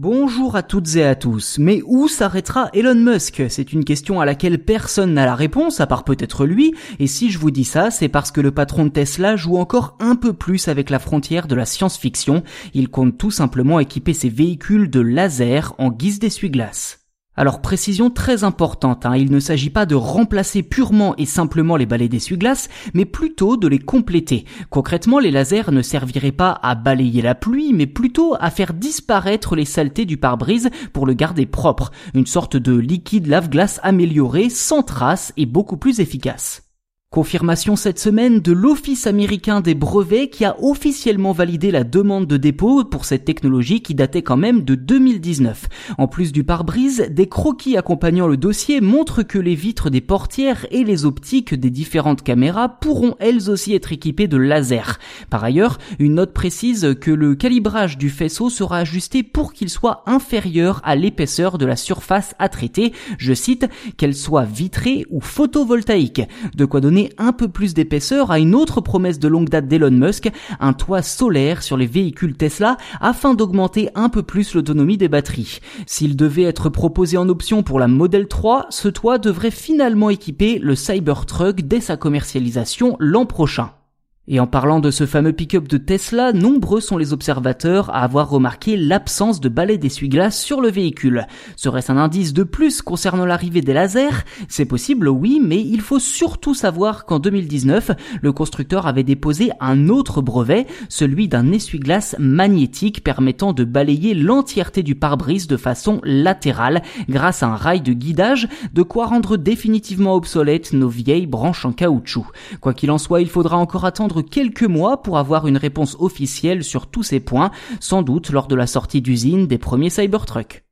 Bonjour à toutes et à tous, mais où s'arrêtera Elon Musk? C'est une question à laquelle personne n'a la réponse, à part peut-être lui, et si je vous dis ça, c'est parce que le patron de Tesla joue encore un peu plus avec la frontière de la science-fiction, il compte tout simplement équiper ses véhicules de laser en guise d'essuie-glace. Alors précision très importante, hein, il ne s'agit pas de remplacer purement et simplement les balais d'essuie-glace, mais plutôt de les compléter. Concrètement, les lasers ne serviraient pas à balayer la pluie, mais plutôt à faire disparaître les saletés du pare-brise pour le garder propre. Une sorte de liquide lave-glace amélioré, sans trace et beaucoup plus efficace. Confirmation cette semaine de l'Office américain des brevets qui a officiellement validé la demande de dépôt pour cette technologie qui datait quand même de 2019. En plus du pare-brise, des croquis accompagnant le dossier montrent que les vitres des portières et les optiques des différentes caméras pourront elles aussi être équipées de lasers. Par ailleurs, une note précise que le calibrage du faisceau sera ajusté pour qu'il soit inférieur à l'épaisseur de la surface à traiter, je cite, qu'elle soit vitrée ou photovoltaïque. De quoi donner un peu plus d'épaisseur à une autre promesse de longue date d'Elon Musk, un toit solaire sur les véhicules Tesla afin d'augmenter un peu plus l'autonomie des batteries. S'il devait être proposé en option pour la Model 3, ce toit devrait finalement équiper le Cybertruck dès sa commercialisation l'an prochain. Et en parlant de ce fameux pick-up de Tesla, nombreux sont les observateurs à avoir remarqué l'absence de balai d'essuie-glace sur le véhicule. Serait-ce un indice de plus concernant l'arrivée des lasers? C'est possible, oui, mais il faut surtout savoir qu'en 2019, le constructeur avait déposé un autre brevet, celui d'un essuie-glace magnétique permettant de balayer l'entièreté du pare-brise de façon latérale grâce à un rail de guidage, de quoi rendre définitivement obsolètes nos vieilles branches en caoutchouc. Quoi qu'il en soit, il faudra encore quelques mois pour avoir une réponse officielle sur tous ces points, sans doute lors de la sortie d'usine des premiers Cybertruck.